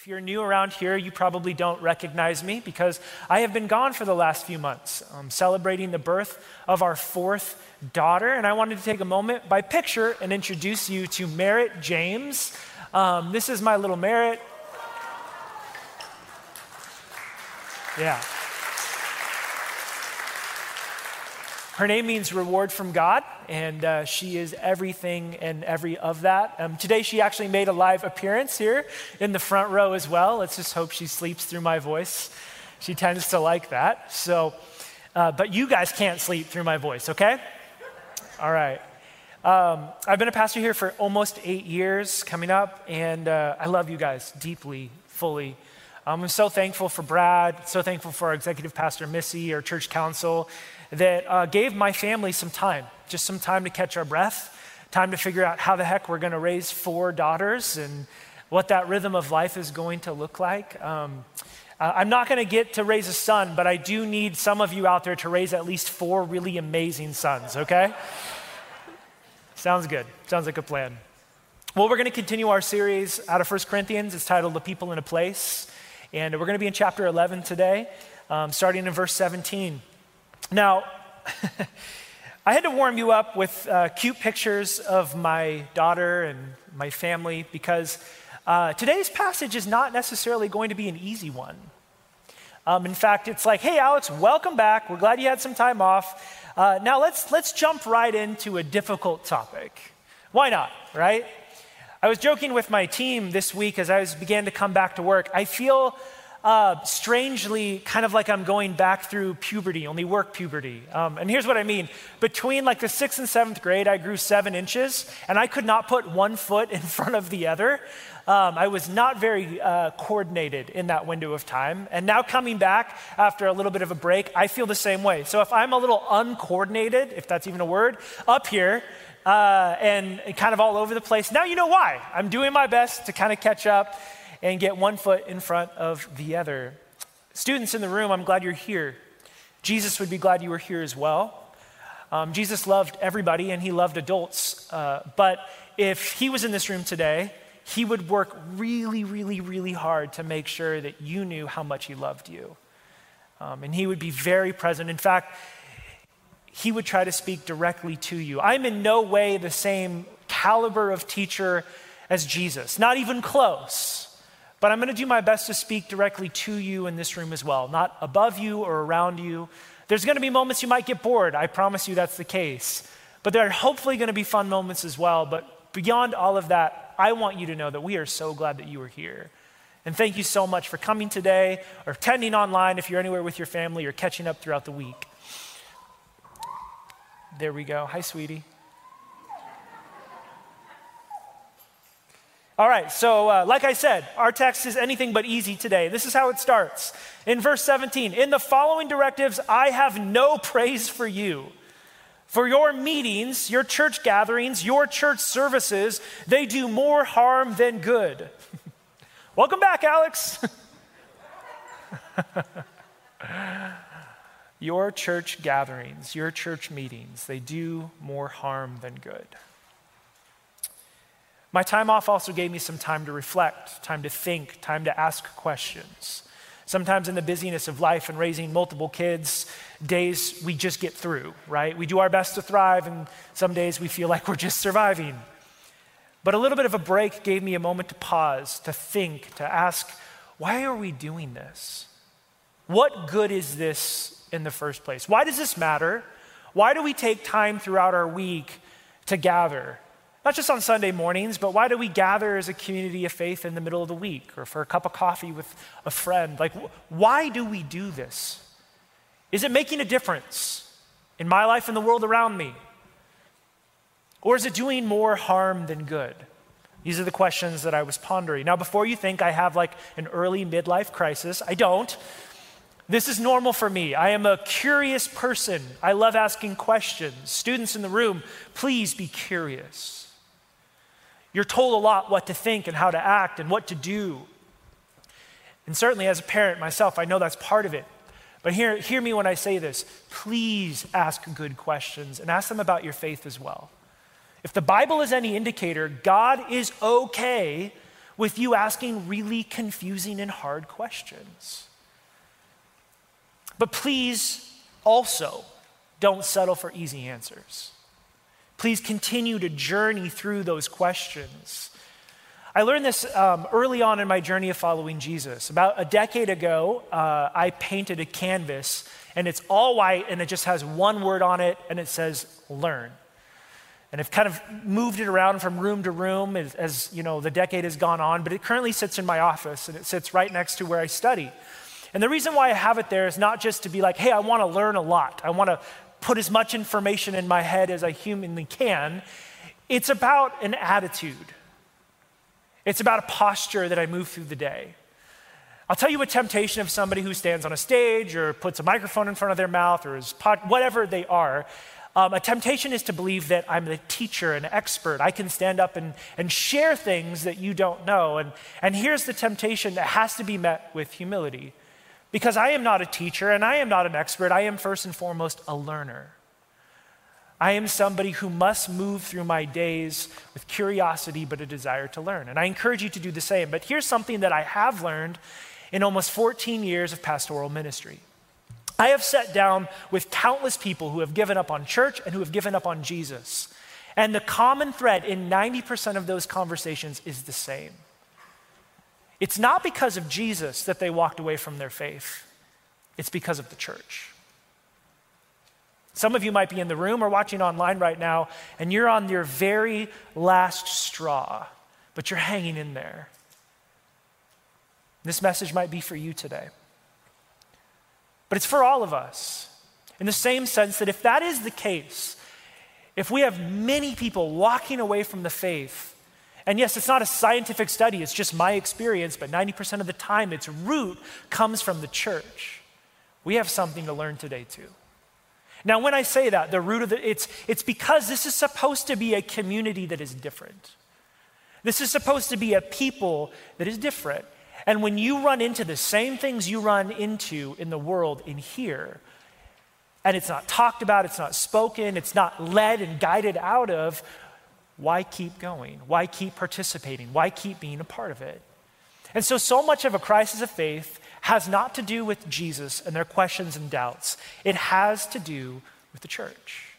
If you're new around here, you probably don't recognize me because I have been gone for the last few months, um, celebrating the birth of our fourth daughter. And I wanted to take a moment by picture and introduce you to Merritt James. Um, this is my little Merritt. Yeah. Her name means reward from God, and uh, she is everything and every of that. Um, today, she actually made a live appearance here in the front row as well. Let's just hope she sleeps through my voice. She tends to like that. So, uh, but you guys can't sleep through my voice, okay? All right. Um, I've been a pastor here for almost eight years coming up, and uh, I love you guys deeply, fully. Um, I'm so thankful for Brad, so thankful for our executive pastor, Missy, our church council that uh, gave my family some time, just some time to catch our breath, time to figure out how the heck we're going to raise four daughters and what that rhythm of life is going to look like. Um, I'm not going to get to raise a son, but I do need some of you out there to raise at least four really amazing sons, okay? Sounds good. Sounds like a plan. Well, we're going to continue our series out of 1 Corinthians. It's titled The People in a Place. And we're going to be in chapter 11 today, um, starting in verse 17. Now, I had to warm you up with uh, cute pictures of my daughter and my family because uh, today's passage is not necessarily going to be an easy one. Um, in fact, it's like, hey, Alex, welcome back. We're glad you had some time off. Uh, now let's, let's jump right into a difficult topic. Why not, right? I was joking with my team this week as I was, began to come back to work. I feel uh, strangely kind of like I'm going back through puberty, only work puberty. Um, and here's what I mean. Between like the sixth and seventh grade, I grew seven inches, and I could not put one foot in front of the other. Um, I was not very uh, coordinated in that window of time. And now coming back after a little bit of a break, I feel the same way. So if I'm a little uncoordinated, if that's even a word, up here, uh, and kind of all over the place, now you know why. I'm doing my best to kind of catch up and get one foot in front of the other. Students in the room, I'm glad you're here. Jesus would be glad you were here as well. Um, Jesus loved everybody and he loved adults. Uh, but if he was in this room today, he would work really, really, really hard to make sure that you knew how much he loved you. Um, and he would be very present. In fact, he would try to speak directly to you. I'm in no way the same caliber of teacher as Jesus, not even close. But I'm going to do my best to speak directly to you in this room as well, not above you or around you. There's going to be moments you might get bored. I promise you that's the case. But there are hopefully going to be fun moments as well. But beyond all of that, I want you to know that we are so glad that you are here. And thank you so much for coming today or attending online if you're anywhere with your family or catching up throughout the week. There we go. Hi, sweetie. All right, so uh, like I said, our text is anything but easy today. This is how it starts. In verse 17, in the following directives, I have no praise for you. For your meetings, your church gatherings, your church services, they do more harm than good. Welcome back, Alex. your church gatherings, your church meetings, they do more harm than good. My time off also gave me some time to reflect, time to think, time to ask questions. Sometimes in the busyness of life and raising multiple kids, days we just get through, right? We do our best to thrive, and some days we feel like we're just surviving. But a little bit of a break gave me a moment to pause, to think, to ask, why are we doing this? What good is this in the first place? Why does this matter? Why do we take time throughout our week to gather? Not just on Sunday mornings, but why do we gather as a community of faith in the middle of the week or for a cup of coffee with a friend? Like, why do we do this? Is it making a difference in my life and the world around me? Or is it doing more harm than good? These are the questions that I was pondering. Now, before you think I have like an early midlife crisis, I don't. This is normal for me. I am a curious person. I love asking questions. Students in the room, please be curious. You're told a lot what to think and how to act and what to do. And certainly, as a parent myself, I know that's part of it. But hear, hear me when I say this. Please ask good questions and ask them about your faith as well. If the Bible is any indicator, God is okay with you asking really confusing and hard questions. But please also don't settle for easy answers. Please continue to journey through those questions. I learned this um, early on in my journey of following Jesus. About a decade ago, uh, I painted a canvas, and it's all white, and it just has one word on it, and it says learn. And I've kind of moved it around from room to room as, as you know the decade has gone on, but it currently sits in my office, and it sits right next to where I study. And the reason why I have it there is not just to be like, hey, I want to learn a lot. I want to put as much information in my head as I humanly can. It's about an attitude, it's about a posture that I move through the day. I'll tell you a temptation of somebody who stands on a stage or puts a microphone in front of their mouth or is pod, whatever they are. Um, a temptation is to believe that I'm a teacher, an expert. I can stand up and, and share things that you don't know. And, and here's the temptation that has to be met with humility. Because I am not a teacher and I am not an expert, I am first and foremost a learner. I am somebody who must move through my days with curiosity but a desire to learn. And I encourage you to do the same. But here's something that I have learned in almost 14 years of pastoral ministry. I have sat down with countless people who have given up on church and who have given up on Jesus. And the common thread in 90% of those conversations is the same. It's not because of Jesus that they walked away from their faith, it's because of the church. Some of you might be in the room or watching online right now, and you're on your very last straw, but you're hanging in there. This message might be for you today. But it's for all of us. In the same sense that if that is the case, if we have many people walking away from the faith, and yes, it's not a scientific study, it's just my experience, but 90% of the time its root comes from the church. We have something to learn today, too. Now, when I say that, the root of it, it's, it's because this is supposed to be a community that is different. This is supposed to be a people that is different. And when you run into the same things you run into in the world in here, and it's not talked about, it's not spoken, it's not led and guided out of, why keep going? Why keep participating? Why keep being a part of it? And so, so much of a crisis of faith has not to do with Jesus and their questions and doubts, it has to do with the church.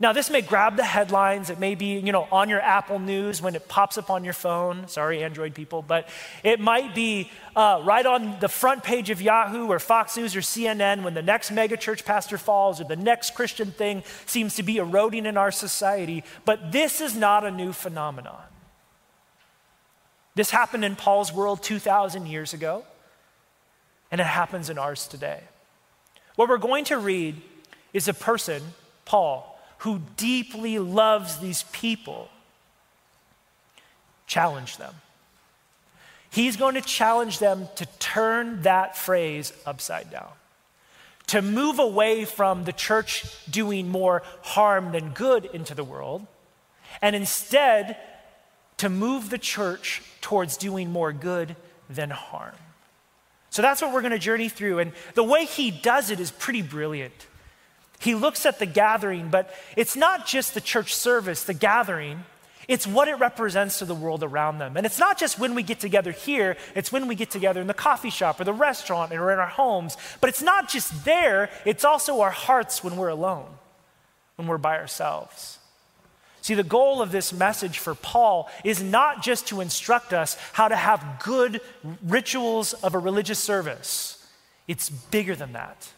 Now, this may grab the headlines. It may be, you know, on your Apple News when it pops up on your phone. Sorry, Android people. But it might be uh, right on the front page of Yahoo or Fox News or CNN when the next megachurch pastor falls or the next Christian thing seems to be eroding in our society. But this is not a new phenomenon. This happened in Paul's world 2,000 years ago, and it happens in ours today. What we're going to read is a person, Paul, who deeply loves these people, challenge them. He's going to challenge them to turn that phrase upside down, to move away from the church doing more harm than good into the world, and instead to move the church towards doing more good than harm. So that's what we're going to journey through. And the way he does it is pretty brilliant. He looks at the gathering, but it's not just the church service, the gathering, it's what it represents to the world around them. And it's not just when we get together here, it's when we get together in the coffee shop or the restaurant or in our homes. But it's not just there, it's also our hearts when we're alone, when we're by ourselves. See, the goal of this message for Paul is not just to instruct us how to have good rituals of a religious service, it's bigger than that.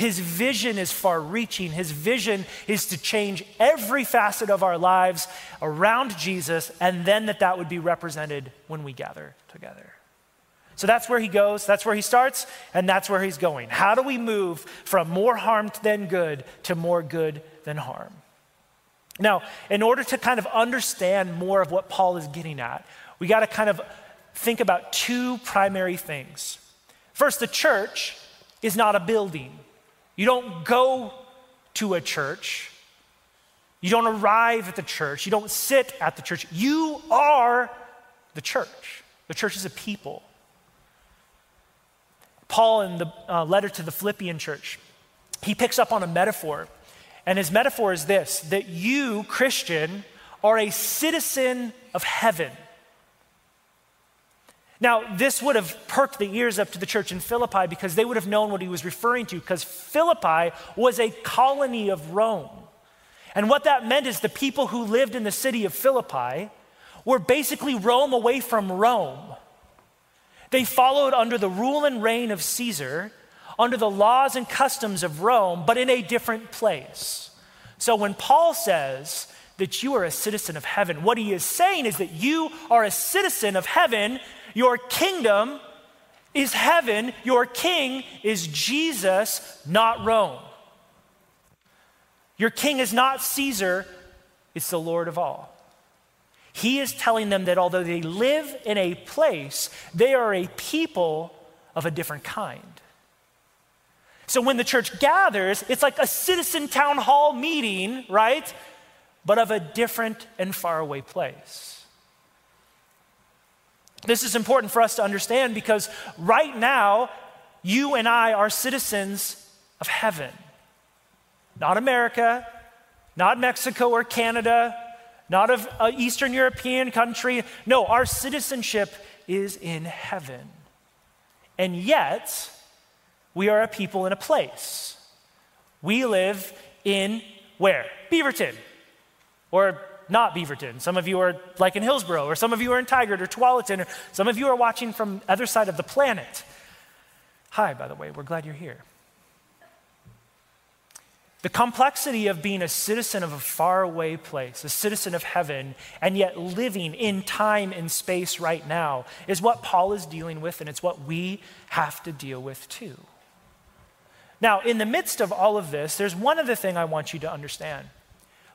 His vision is far reaching. His vision is to change every facet of our lives around Jesus, and then that that would be represented when we gather together. So that's where he goes, that's where he starts, and that's where he's going. How do we move from more harm than good to more good than harm? Now, in order to kind of understand more of what Paul is getting at, we got to kind of think about two primary things. First, the church is not a building. You don't go to a church. You don't arrive at the church. You don't sit at the church. You are the church. The church is a people. Paul, in the uh, letter to the Philippian church, he picks up on a metaphor. And his metaphor is this that you, Christian, are a citizen of heaven. Now, this would have perked the ears up to the church in Philippi because they would have known what he was referring to, because Philippi was a colony of Rome. And what that meant is the people who lived in the city of Philippi were basically Rome away from Rome. They followed under the rule and reign of Caesar, under the laws and customs of Rome, but in a different place. So when Paul says that you are a citizen of heaven, what he is saying is that you are a citizen of heaven your kingdom is heaven. Your king is Jesus, not Rome. Your king is not Caesar, it's the Lord of all. He is telling them that although they live in a place, they are a people of a different kind. So when the church gathers, it's like a citizen town hall meeting, right? But of a different and faraway place. This is important for us to understand because right now, you and I are citizens of heaven. Not America, not Mexico or Canada, not of an Eastern European country. No, our citizenship is in heaven. And yet, we are a people in a place. We live in where? Beaverton or not Beaverton. Some of you are like in Hillsboro, or some of you are in Tigard or Tualatin, or some of you are watching from other side of the planet. Hi, by the way, we're glad you're here. The complexity of being a citizen of a faraway place, a citizen of heaven, and yet living in time and space right now is what Paul is dealing with, and it's what we have to deal with too. Now, in the midst of all of this, there's one other thing I want you to understand.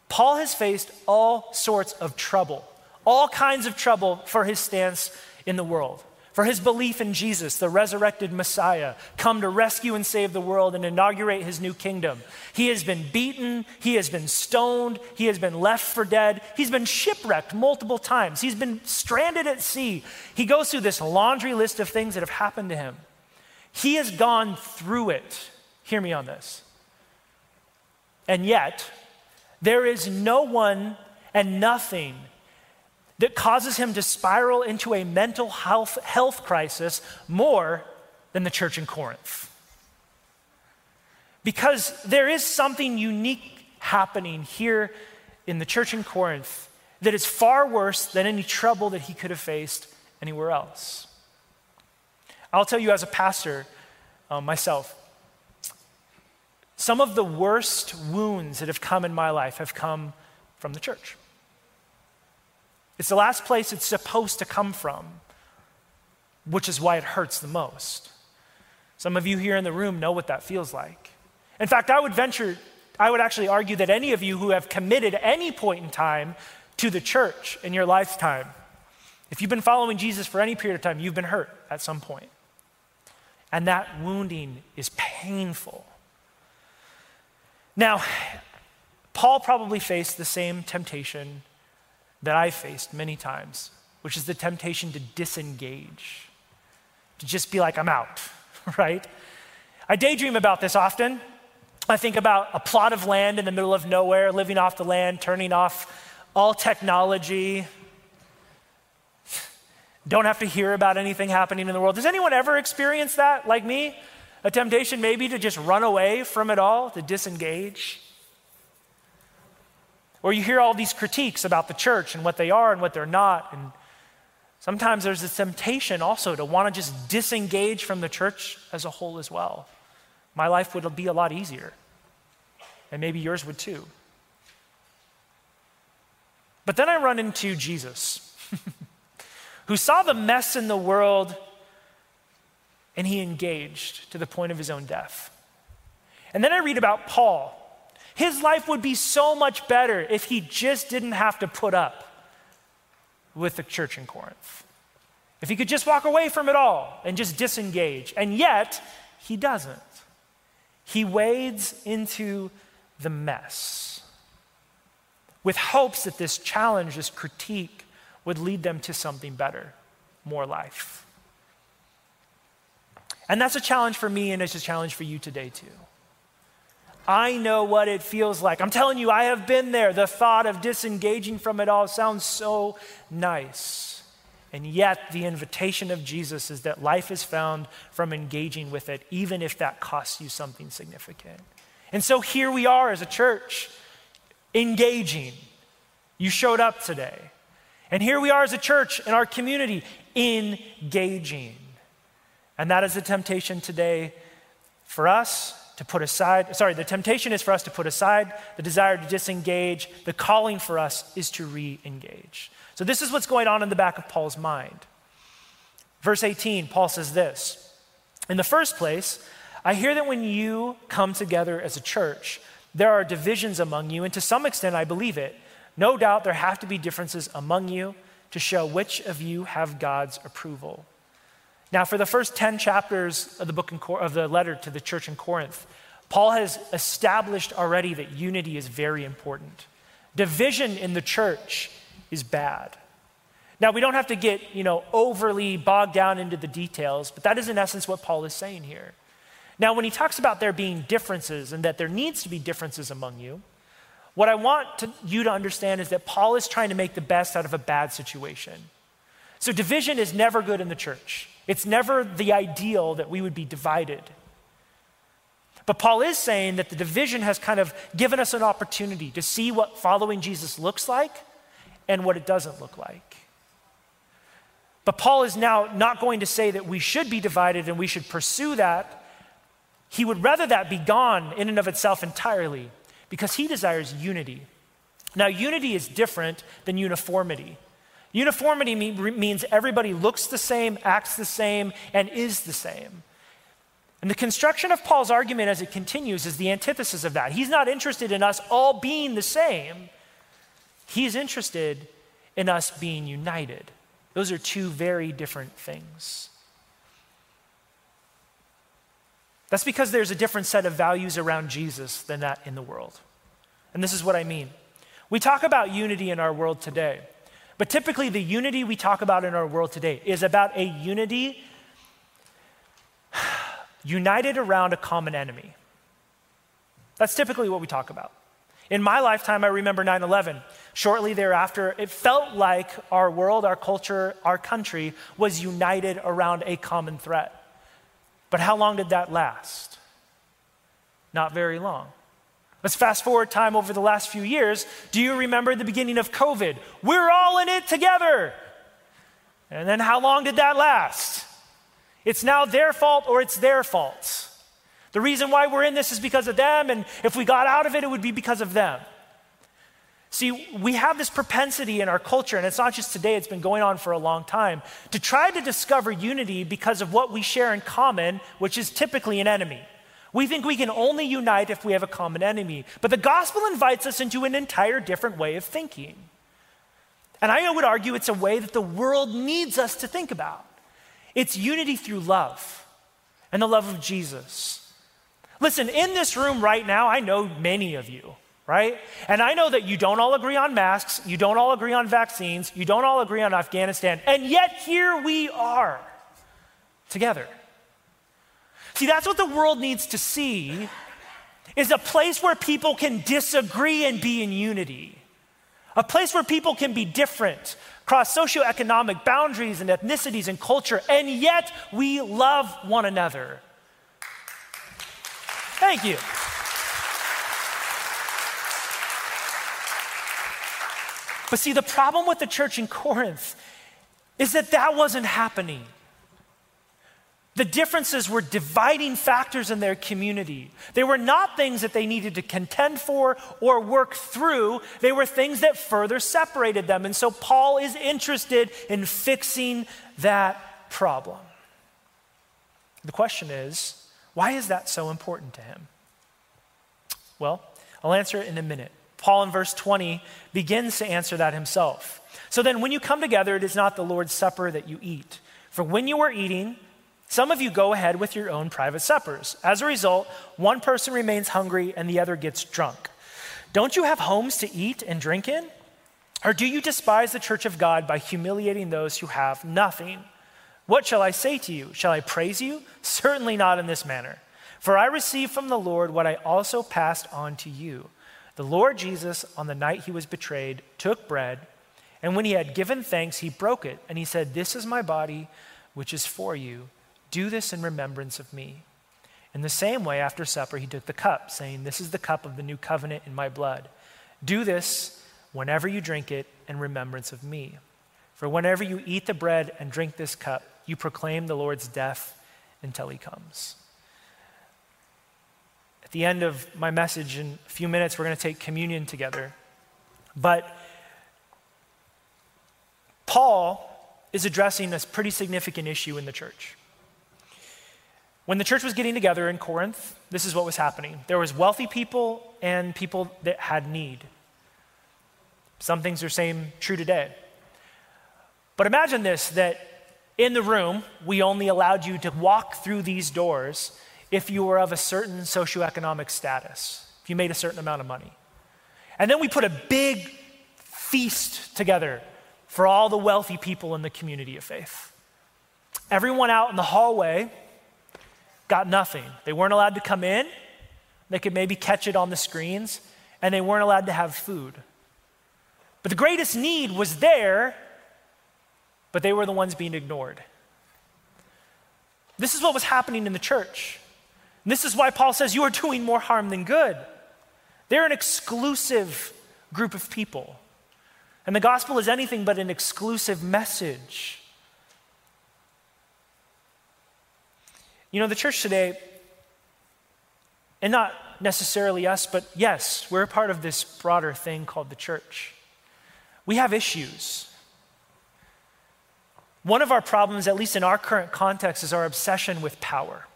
Paul has faced all sorts of trouble, all kinds of trouble for his stance in the world, for his belief in Jesus, the resurrected Messiah, come to rescue and save the world and inaugurate his new kingdom. He has been beaten, he has been stoned, he has been left for dead, he's been shipwrecked multiple times, he's been stranded at sea. He goes through this laundry list of things that have happened to him. He has gone through it. Hear me on this. And yet, there is no one and nothing that causes him to spiral into a mental health, health crisis more than the church in Corinth. Because there is something unique happening here in the church in Corinth that is far worse than any trouble that he could have faced anywhere else. I'll tell you, as a pastor uh, myself, some of the worst wounds that have come in my life have come from the church. It's the last place it's supposed to come from, which is why it hurts the most. Some of you here in the room know what that feels like. In fact, I would venture, I would actually argue that any of you who have committed any point in time to the church in your lifetime, if you've been following Jesus for any period of time, you've been hurt at some point. And that wounding is painful. Now, Paul probably faced the same temptation that I faced many times, which is the temptation to disengage, to just be like, I'm out, right? I daydream about this often. I think about a plot of land in the middle of nowhere, living off the land, turning off all technology. Don't have to hear about anything happening in the world. Does anyone ever experience that like me? A temptation maybe to just run away from it all, to disengage. Or you hear all these critiques about the church and what they are and what they're not. And sometimes there's a temptation also to want to just disengage from the church as a whole as well. My life would be a lot easier. And maybe yours would too. But then I run into Jesus, who saw the mess in the world and he engaged to the point of his own death. And then I read about Paul. His life would be so much better if he just didn't have to put up with the church in Corinth. If he could just walk away from it all and just disengage. And yet, he doesn't. He wades into the mess with hopes that this challenge, this critique, would lead them to something better, more life. And that's a challenge for me, and it's a challenge for you today, too. I know what it feels like. I'm telling you, I have been there. The thought of disengaging from it all sounds so nice. And yet, the invitation of Jesus is that life is found from engaging with it, even if that costs you something significant. And so here we are as a church, engaging. You showed up today. And here we are as a church in our community, engaging. And that is the temptation today for us to put aside, sorry, the temptation is for us to put aside the desire to disengage. The calling for us is to re engage. So, this is what's going on in the back of Paul's mind. Verse 18, Paul says this In the first place, I hear that when you come together as a church, there are divisions among you, and to some extent, I believe it. No doubt there have to be differences among you to show which of you have God's approval. Now, for the first 10 chapters of the book of the letter to the church in Corinth, Paul has established already that unity is very important. Division in the church is bad. Now, we don't have to get, you know, overly bogged down into the details, but that is in essence what Paul is saying here. Now, when he talks about there being differences and that there needs to be differences among you, what I want to, you to understand is that Paul is trying to make the best out of a bad situation. So, division is never good in the church. It's never the ideal that we would be divided. But Paul is saying that the division has kind of given us an opportunity to see what following Jesus looks like and what it doesn't look like. But Paul is now not going to say that we should be divided and we should pursue that. He would rather that be gone in and of itself entirely because he desires unity. Now, unity is different than uniformity. Uniformity means everybody looks the same, acts the same, and is the same. And the construction of Paul's argument as it continues is the antithesis of that. He's not interested in us all being the same, He's interested in us being united. Those are two very different things. That's because there's a different set of values around Jesus than that in the world. And this is what I mean. We talk about unity in our world today, but typically the unity we talk about in our world today is about a unity united around a common enemy. That's typically what we talk about. In my lifetime, I remember 9 11. Shortly thereafter, it felt like our world, our culture, our country was united around a common threat. But how long did that last? Not very long. Let's fast forward time over the last few years. Do you remember the beginning of COVID? We're all in it together. And then how long did that last? It's now their fault or it's their fault. The reason why we're in this is because of them, and if we got out of it, it would be because of them. See, we have this propensity in our culture, and it's not just today, it's been going on for a long time, to try to discover unity because of what we share in common, which is typically an enemy. We think we can only unite if we have a common enemy. But the gospel invites us into an entire different way of thinking. And I would argue it's a way that the world needs us to think about. It's unity through love and the love of Jesus. Listen, in this room right now, I know many of you, right? And I know that you don't all agree on masks, you don't all agree on vaccines, you don't all agree on Afghanistan, and yet here we are together. See, that's what the world needs to see is a place where people can disagree and be in unity. A place where people can be different, cross socioeconomic boundaries and ethnicities and culture, and yet we love one another. Thank you. But see, the problem with the church in Corinth is that that wasn't happening. The differences were dividing factors in their community. They were not things that they needed to contend for or work through, they were things that further separated them. And so Paul is interested in fixing that problem. The question is why is that so important to him? Well, I'll answer it in a minute. Paul in verse 20 begins to answer that himself. So then, when you come together, it is not the Lord's supper that you eat. For when you are eating, some of you go ahead with your own private suppers. As a result, one person remains hungry and the other gets drunk. Don't you have homes to eat and drink in? Or do you despise the church of God by humiliating those who have nothing? What shall I say to you? Shall I praise you? Certainly not in this manner. For I received from the Lord what I also passed on to you. The Lord Jesus, on the night he was betrayed, took bread, And when he had given thanks, he broke it, and he said, This is my body, which is for you. Do this in remembrance of me. In the same way, after supper, he took the cup, saying, This is the cup of the new covenant in my blood. Do this whenever you drink it in remembrance of me. For whenever you eat the bread and drink this cup, you proclaim the Lord's death until he comes. At the end of my message, in a few minutes, we're going to take communion together. But Paul is addressing this pretty significant issue in the church. When the church was getting together in Corinth, this is what was happening. There was wealthy people and people that had need. Some things are same true today. But imagine this that in the room, we only allowed you to walk through these doors if you were of a certain socioeconomic status, if you made a certain amount of money. And then we put a big feast together for all the wealthy people in the community of faith. Everyone out in the hallway got nothing. They weren't allowed to come in, they could maybe catch it on the screens, and they weren't allowed to have food. But the greatest need was there, but they were the ones being ignored. This is what was happening in the church. And this is why Paul says you are doing more harm than good. They're an exclusive group of people. And the gospel is anything but an exclusive message. You know, the church today, and not necessarily us, but yes, we're a part of this broader thing called the church. We have issues. One of our problems, at least in our current context, is our obsession with power.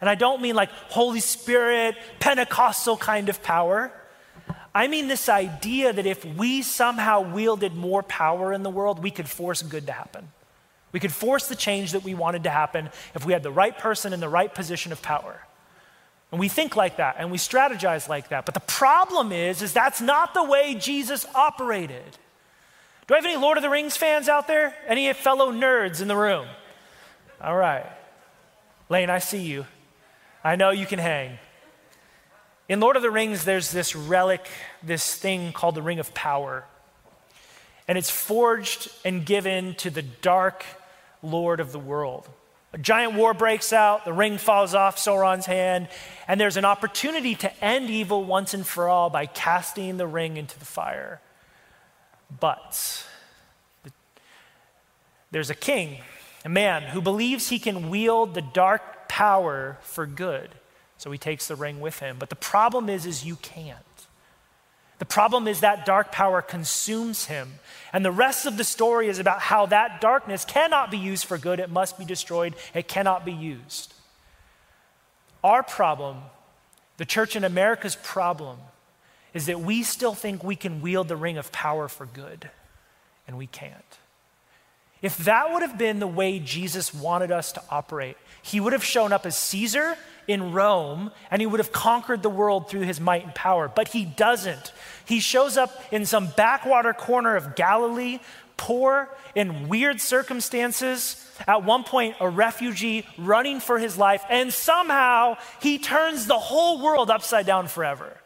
And I don't mean like Holy Spirit, Pentecostal kind of power. I mean this idea that if we somehow wielded more power in the world, we could force good to happen. We could force the change that we wanted to happen if we had the right person in the right position of power. And we think like that and we strategize like that. But the problem is is that's not the way Jesus operated. Do I have any Lord of the Rings fans out there? Any fellow nerds in the room? All right. Lane, I see you. I know you can hang. In Lord of the Rings, there's this relic, this thing called the Ring of Power. And it's forged and given to the dark Lord of the world. A giant war breaks out, the ring falls off Sauron's hand, and there's an opportunity to end evil once and for all by casting the ring into the fire. But there's a king, a man who believes he can wield the dark power for good. So he takes the ring with him. But the problem is is you can't. The problem is that dark power consumes him. And the rest of the story is about how that darkness cannot be used for good. It must be destroyed. It cannot be used. Our problem, the church in America's problem, is that we still think we can wield the ring of power for good, and we can't. If that would have been the way Jesus wanted us to operate, he would have shown up as Caesar in Rome and he would have conquered the world through his might and power. But he doesn't. He shows up in some backwater corner of Galilee, poor, in weird circumstances. At one point, a refugee running for his life, and somehow he turns the whole world upside down forever.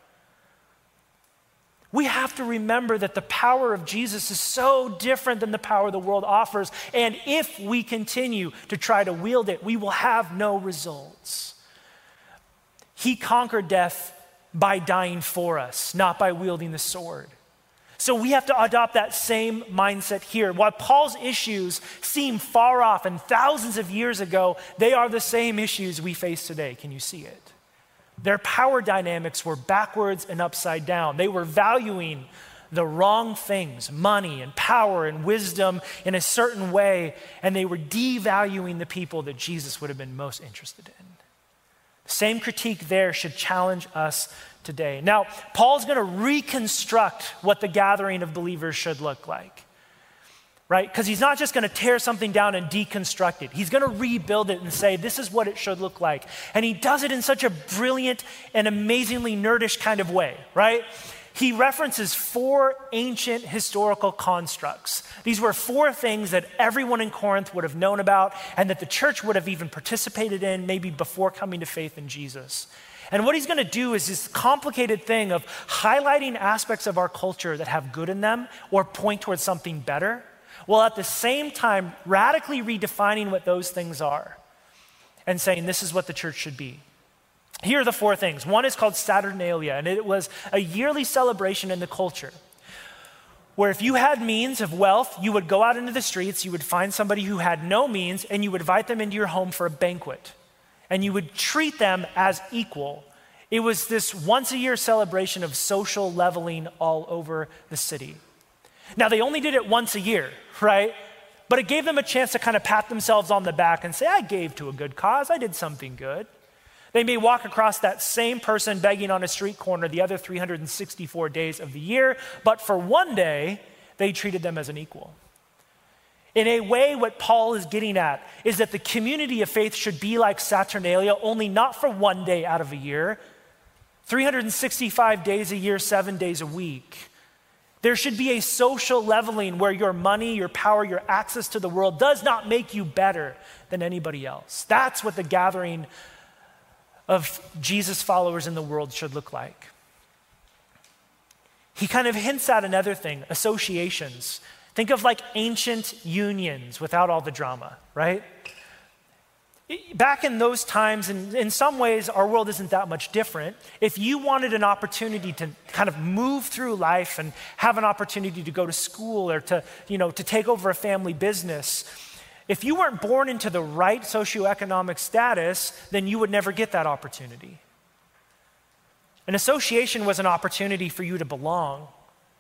We have to remember that the power of Jesus is so different than the power the world offers. And if we continue to try to wield it, we will have no results. He conquered death by dying for us, not by wielding the sword. So we have to adopt that same mindset here. While Paul's issues seem far off and thousands of years ago, they are the same issues we face today. Can you see it? Their power dynamics were backwards and upside down. They were valuing the wrong things, money and power and wisdom in a certain way, and they were devaluing the people that Jesus would have been most interested in. The same critique there should challenge us today. Now, Paul's going to reconstruct what the gathering of believers should look like right? Because he's not just going to tear something down and deconstruct it. He's going to rebuild it and say, this is what it should look like. And he does it in such a brilliant and amazingly nerdish kind of way, right? He references four ancient historical constructs. These were four things that everyone in Corinth would have known about and that the church would have even participated in maybe before coming to faith in Jesus. And what he's going to do is this complicated thing of highlighting aspects of our culture that have good in them or point towards something better, while at the same time radically redefining what those things are and saying this is what the church should be. Here are the four things. One is called Saturnalia, and it was a yearly celebration in the culture where if you had means of wealth, you would go out into the streets, you would find somebody who had no means, and you would invite them into your home for a banquet. And you would treat them as equal. It was this once a year celebration of social leveling all over the city. Now, they only did it once a year, right? But it gave them a chance to kind of pat themselves on the back and say, I gave to a good cause, I did something good. They may walk across that same person begging on a street corner the other 364 days of the year, but for one day, they treated them as an equal. In a way, what Paul is getting at is that the community of faith should be like Saturnalia, only not for one day out of a year, 365 days a year, seven days a week. There should be a social leveling where your money, your power, your access to the world does not make you better than anybody else. That's what the gathering of Jesus' followers in the world should look like. He kind of hints at another thing associations. Think of like ancient unions without all the drama, right? Back in those times, and in some ways, our world isn't that much different. If you wanted an opportunity to kind of move through life and have an opportunity to go to school or to, you know, to take over a family business, if you weren't born into the right socioeconomic status, then you would never get that opportunity. An association was an opportunity for you to belong.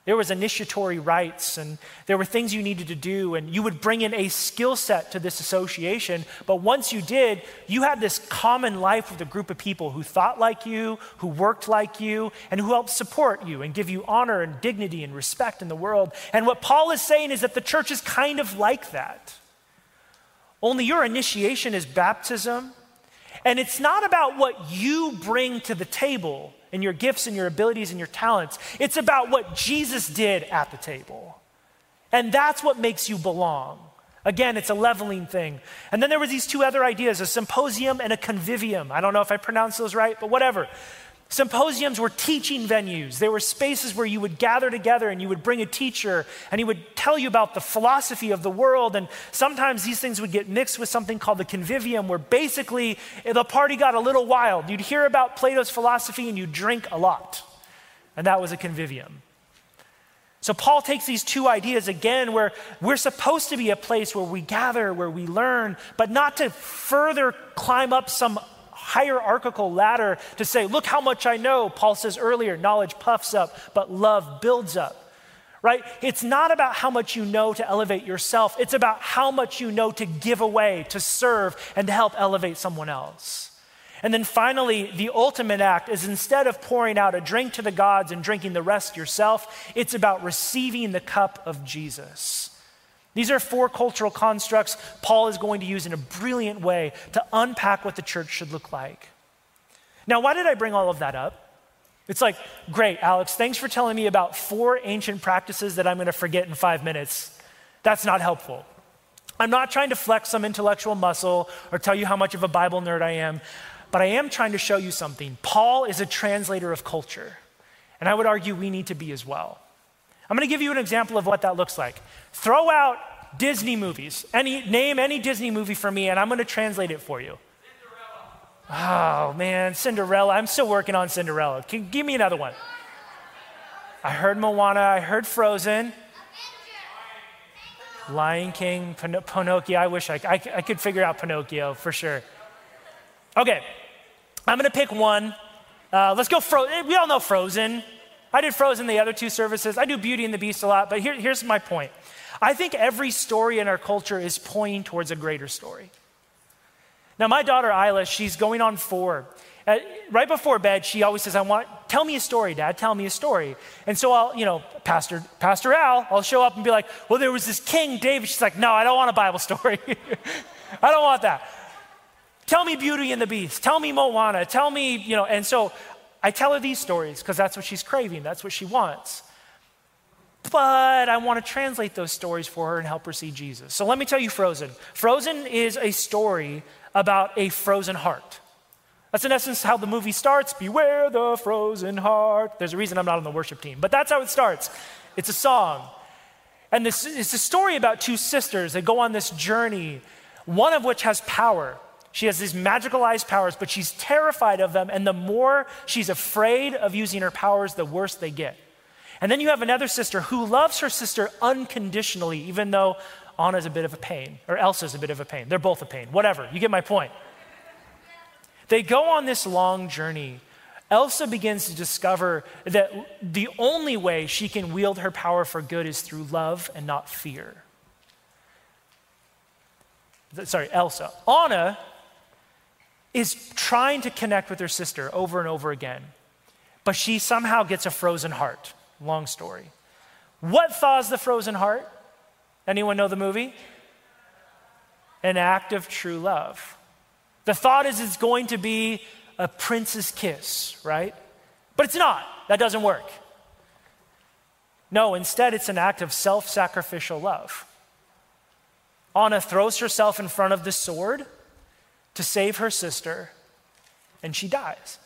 There was initiatory rites and there were things you needed to do, and you would bring in a skill set to this association. But once you did, you had this common life with a group of people who thought like you, who worked like you, and who helped support you and give you honor and dignity and respect in the world. And what Paul is saying is that the church is kind of like that. Only your initiation is baptism. And it's not about what you bring to the table and your gifts and your abilities and your talents. It's about what Jesus did at the table. And that's what makes you belong. Again, it's a leveling thing. And then there were these two other ideas a symposium and a convivium. I don't know if I pronounced those right, but whatever. Symposiums were teaching venues. They were spaces where you would gather together and you would bring a teacher and he would tell you about the philosophy of the world. And sometimes these things would get mixed with something called the convivium, where basically the party got a little wild. You'd hear about Plato's philosophy and you'd drink a lot. And that was a convivium. So Paul takes these two ideas again, where we're supposed to be a place where we gather, where we learn, but not to further climb up some hierarchical ladder to say, look how much I know. Paul says earlier, knowledge puffs up, but love builds up. Right? It's not about how much you know to elevate yourself. It's about how much you know to give away, to serve, and to help elevate someone else. And then finally, the ultimate act is instead of pouring out a drink to the gods and drinking the rest yourself, it's about receiving the cup of Jesus. These are four cultural constructs Paul is going to use in a brilliant way to unpack what the church should look like. Now, why did I bring all of that up? It's like, great, Alex, thanks for telling me about four ancient practices that I'm going to forget in five minutes. That's not helpful. I'm not trying to flex some intellectual muscle or tell you how much of a Bible nerd I am, but I am trying to show you something. Paul is a translator of culture, and I would argue we need to be as well. I'm going to give you an example of what that looks like. Throw out Disney movies. Any, name any Disney movie for me, and I'm going to translate it for you. Cinderella. Oh, man, Cinderella. I'm still working on Cinderella. Can, give me another one. I heard Moana. I heard Frozen. Lion King, Pin- Pinocchio. I wish I, I, I could figure out Pinocchio for sure. Okay, I'm going to pick one. Uh, let's go. We all know Frozen. I did Frozen the other two services. I do Beauty and the Beast a lot, but here, here's my point. I think every story in our culture is pointing towards a greater story. Now, my daughter Isla, she's going on four. Uh, right before bed, she always says, I want, tell me a story, Dad, tell me a story. And so I'll, you know, Pastor, Pastor Al, I'll show up and be like, well, there was this King David. She's like, no, I don't want a Bible story. I don't want that. Tell me Beauty and the Beast. Tell me Moana. Tell me, you know, and so I tell her these stories because that's what she's craving, that's what she wants. But I want to translate those stories for her and help her see Jesus. So let me tell you Frozen. Frozen is a story about a frozen heart. That's in essence how the movie starts Beware the frozen heart. There's a reason I'm not on the worship team, but that's how it starts. It's a song. And this, it's a story about two sisters that go on this journey, one of which has power. She has these magicalized powers, but she's terrified of them. And the more she's afraid of using her powers, the worse they get. And then you have another sister who loves her sister unconditionally, even though Anna's a bit of a pain, or Elsa's a bit of a pain. They're both a pain. Whatever. You get my point. They go on this long journey. Elsa begins to discover that the only way she can wield her power for good is through love and not fear. Sorry, Elsa. Anna is trying to connect with her sister over and over again, but she somehow gets a frozen heart. Long story. What thaws the frozen heart? Anyone know the movie? An act of true love. The thought is it's going to be a prince's kiss, right? But it's not. That doesn't work. No, instead, it's an act of self sacrificial love. Anna throws herself in front of the sword to save her sister, and she dies.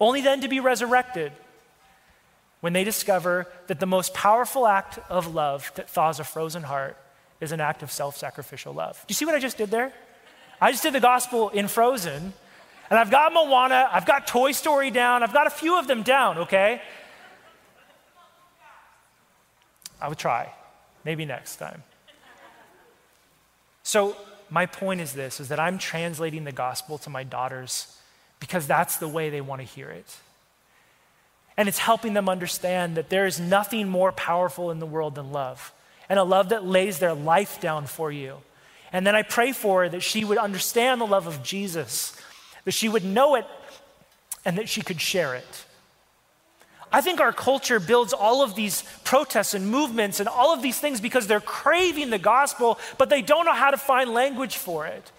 Only then to be resurrected when they discover that the most powerful act of love that thaws a frozen heart is an act of self sacrificial love. Do you see what I just did there? I just did the gospel in Frozen, and I've got Moana, I've got Toy Story down, I've got a few of them down, okay? I would try. Maybe next time. So, my point is this is that I'm translating the gospel to my daughters because that's the way they want to hear it. And it's helping them understand that there is nothing more powerful in the world than love, and a love that lays their life down for you. And then I pray for her that she would understand the love of Jesus, that she would know it, and that she could share it. I think our culture builds all of these protests and movements and all of these things because they're craving the gospel, but they don't know how to find language for it.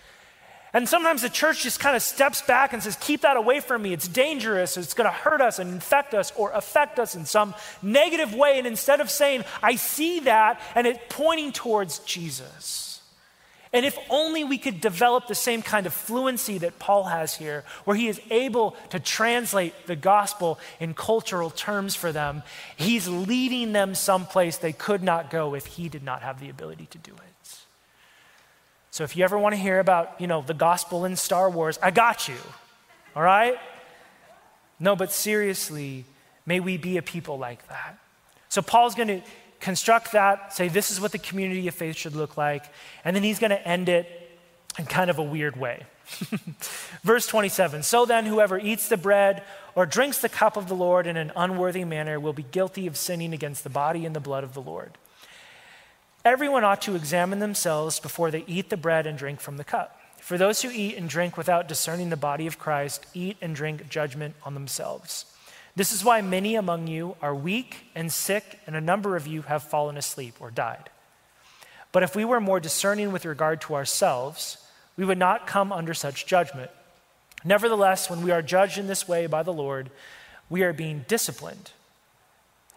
And sometimes the church just kind of steps back and says, Keep that away from me. It's dangerous. It's going to hurt us and infect us or affect us in some negative way. And instead of saying, I see that, and it pointing towards Jesus. And if only we could develop the same kind of fluency that Paul has here, where he is able to translate the gospel in cultural terms for them, he's leading them someplace they could not go if he did not have the ability to do it. So if you ever want to hear about, you know, the gospel in Star Wars, I got you. All right? No, but seriously, may we be a people like that. So Paul's going to construct that, say this is what the community of faith should look like, and then he's going to end it in kind of a weird way. Verse 27 So then, whoever eats the bread or drinks the cup of the Lord in an unworthy manner will be guilty of sinning against the body and the blood of the Lord. Everyone ought to examine themselves before they eat the bread and drink from the cup. For those who eat and drink without discerning the body of Christ eat and drink judgment on themselves. This is why many among you are weak and sick, and a number of you have fallen asleep or died. But if we were more discerning with regard to ourselves, we would not come under such judgment. Nevertheless, when we are judged in this way by the Lord, we are being disciplined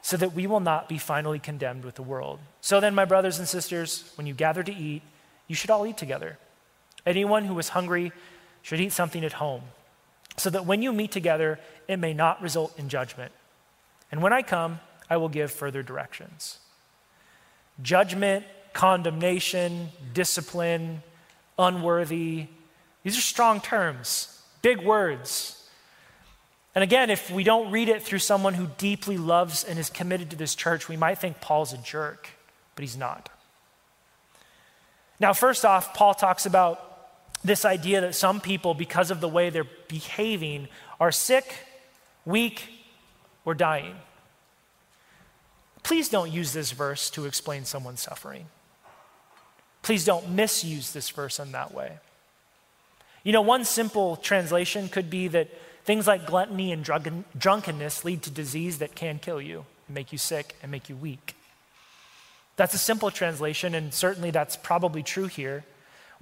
so that we will not be finally condemned with the world. So then, my brothers and sisters, when you gather to eat, you should all eat together. Anyone who is hungry should eat something at home so that when you meet together, it may not result in judgment. And when I come, I will give further directions. Judgment, condemnation, discipline, unworthy, these are strong terms, big words. And again, if we don't read it through someone who deeply loves and is committed to this church, we might think Paul's a jerk, but he's not. Now, first off, Paul talks about this idea that some people, because of the way they're behaving, are sick, weak, or dying. Please don't use this verse to explain someone's suffering. Please don't misuse this verse in that way. You know, one simple translation could be that things like gluttony and drunkenness lead to disease that can kill you, and make you sick, and make you weak. That's a simple translation, and certainly that's probably true here.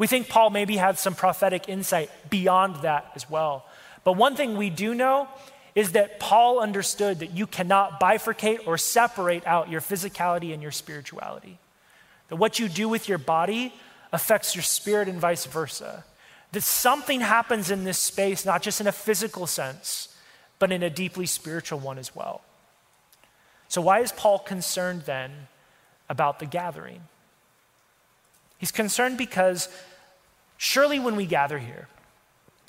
We think Paul maybe had some prophetic insight beyond that as well. But one thing we do know is that Paul understood that you cannot bifurcate or separate out your physicality and your spirituality. That what you do with your body affects your spirit and vice versa. that something happens in this space, not just in a physical sense, but in a deeply spiritual one as well. So, why is Paul concerned then about the gathering? He's concerned because surely when we gather here,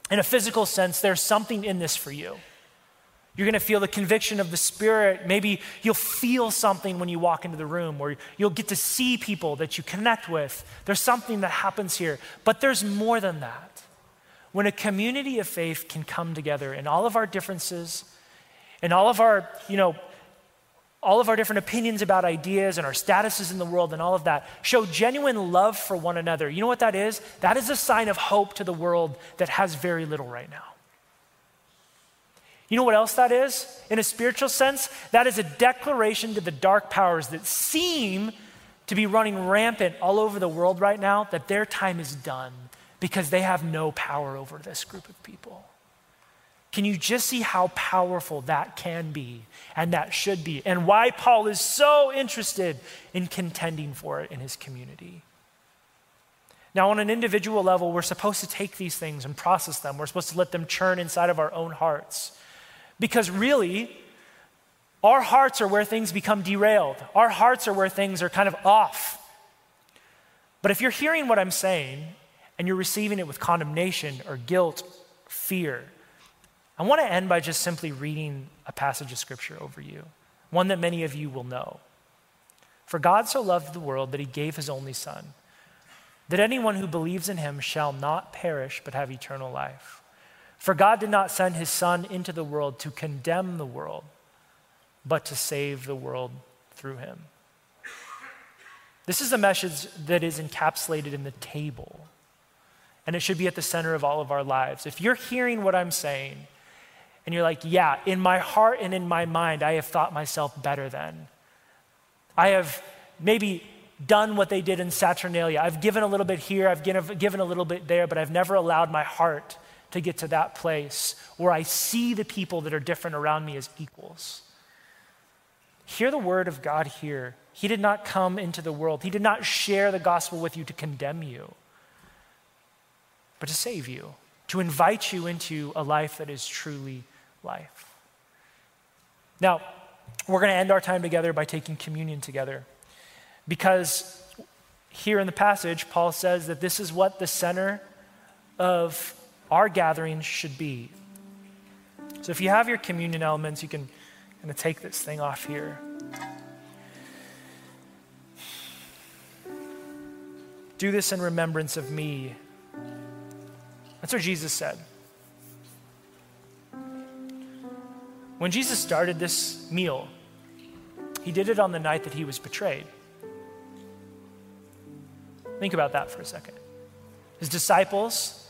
in a physical sense, there's something in this for you. You're going to feel the conviction of the Spirit. Maybe you'll feel something when you walk into the room, or you'll get to see people that you connect with. There's something that happens here. But there's more than that. When a community of faith can come together in all of our differences, and all of our, you know, all of our different opinions about ideas and our statuses in the world and all of that, show genuine love for one another. You know what that is? That is a sign of hope to the world that has very little right now. You know what else that is? In a spiritual sense, that is a declaration to the dark powers that seem to be running rampant all over the world right now that their time is done because they have no power over this group of people. Can you just see how powerful that can be and that should be, and why Paul is so interested in contending for it in his community? Now, on an individual level, we're supposed to take these things and process them. We're supposed to let them churn inside of our own hearts. Because really, our hearts are where things become derailed, our hearts are where things are kind of off. But if you're hearing what I'm saying and you're receiving it with condemnation or guilt, fear, I want to end by just simply reading a passage of scripture over you, one that many of you will know. For God so loved the world that he gave his only Son, that anyone who believes in him shall not perish but have eternal life. For God did not send his Son into the world to condemn the world, but to save the world through him. This is a message that is encapsulated in the table, and it should be at the center of all of our lives. If you're hearing what I'm saying, and you're like, yeah, in my heart and in my mind, I have thought myself better than. I have maybe done what they did in Saturnalia. I've given a little bit here, I've given a little bit there, but I've never allowed my heart to get to that place where I see the people that are different around me as equals. Hear the word of God here. He did not come into the world, He did not share the gospel with you to condemn you, but to save you, to invite you into a life that is truly life. Now, we're going to end our time together by taking communion together because here in the passage, Paul says that this is what the center of our gathering should be. So if you have your communion elements, you can kind of take this thing off here. Do this in remembrance of me. That's what Jesus said. When Jesus started this meal, he did it on the night that he was betrayed. Think about that for a second. His disciples,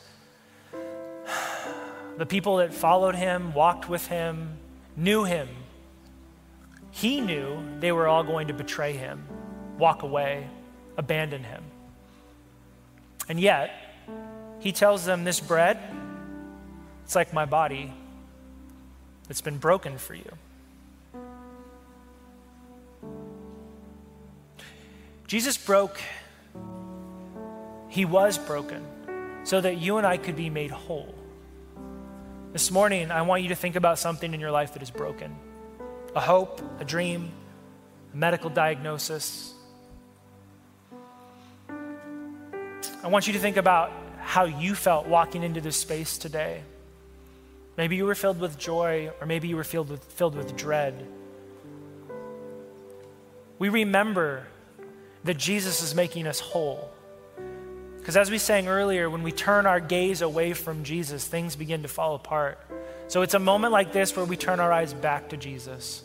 the people that followed him, walked with him, knew him. He knew they were all going to betray him, walk away, abandon him. And yet, he tells them, This bread, it's like my body that's been broken for you. Jesus broke, he was broken so that you and I could be made whole. This morning, I want you to think about something in your life that is broken a hope, a dream, a medical diagnosis. I want you to think about how you felt walking into this space today. Maybe you were filled with joy, or maybe you were filled with, filled with dread. We remember that Jesus is making us whole. Because as we sang earlier, when we turn our gaze away from Jesus, things begin to fall apart. So it's a moment like this where we turn our eyes back to Jesus.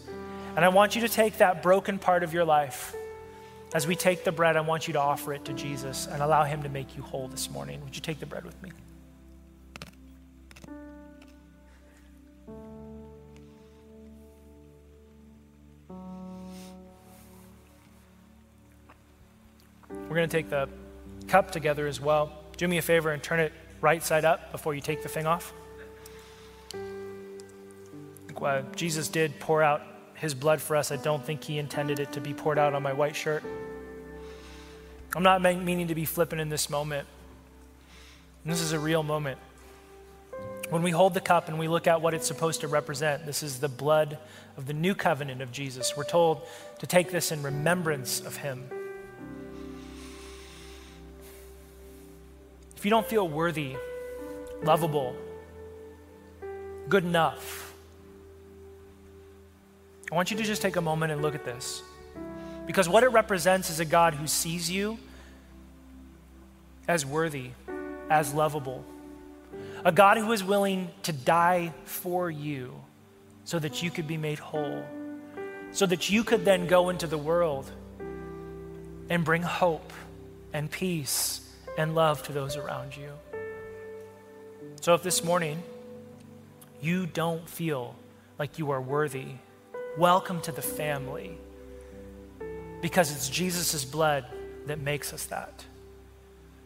And I want you to take that broken part of your life. As we take the bread, I want you to offer it to Jesus and allow Him to make you whole this morning. Would you take the bread with me? We're going to take the cup together as well. Do me a favor and turn it right side up before you take the thing off. Jesus did pour out his blood for us. I don't think he intended it to be poured out on my white shirt. I'm not meaning to be flippant in this moment. This is a real moment. When we hold the cup and we look at what it's supposed to represent, this is the blood of the new covenant of Jesus. We're told to take this in remembrance of him. If you don't feel worthy, lovable, good enough, I want you to just take a moment and look at this. Because what it represents is a God who sees you as worthy, as lovable. A God who is willing to die for you so that you could be made whole, so that you could then go into the world and bring hope and peace and love to those around you. So if this morning you don't feel like you are worthy, welcome to the family because it's Jesus' blood that makes us that.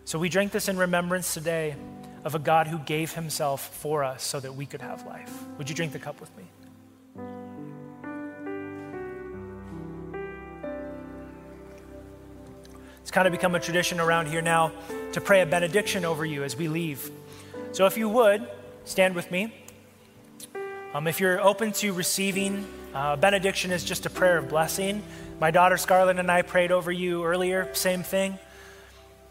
So we drink this in remembrance today of a God who gave himself for us so that we could have life. Would you drink the cup with me? It's kind of become a tradition around here now to pray a benediction over you as we leave. So if you would, stand with me. Um, if you're open to receiving, uh, benediction is just a prayer of blessing. My daughter Scarlett and I prayed over you earlier, same thing.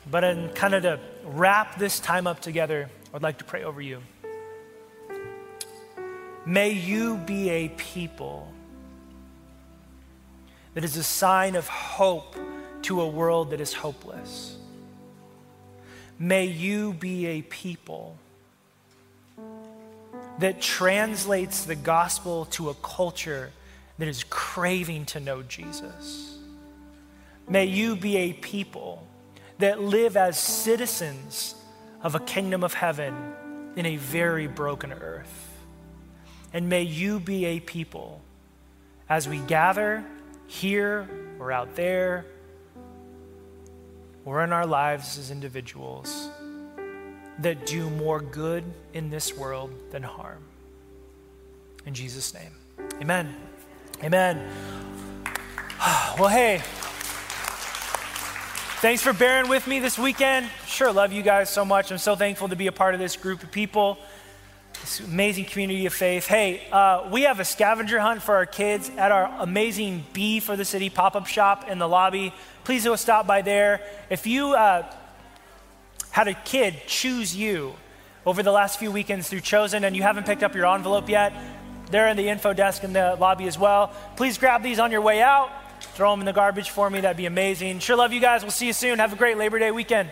But in kind of to wrap this time up together, I'd like to pray over you. May you be a people that is a sign of hope to a world that is hopeless. May you be a people that translates the gospel to a culture that is craving to know Jesus. May you be a people that live as citizens of a kingdom of heaven in a very broken earth. And may you be a people as we gather here or out there or in our lives as individuals that do more good in this world than harm. In Jesus' name, amen. Amen. Well, hey, thanks for bearing with me this weekend. Sure, love you guys so much. I'm so thankful to be a part of this group of people, this amazing community of faith. Hey, uh, we have a scavenger hunt for our kids at our amazing Be for the City pop up shop in the lobby. Please go stop by there. If you uh, had a kid choose you over the last few weekends through Chosen and you haven't picked up your envelope yet, they're in the info desk in the lobby as well. Please grab these on your way out. Throw them in the garbage for me. That'd be amazing. Sure love you guys. We'll see you soon. Have a great Labor Day weekend.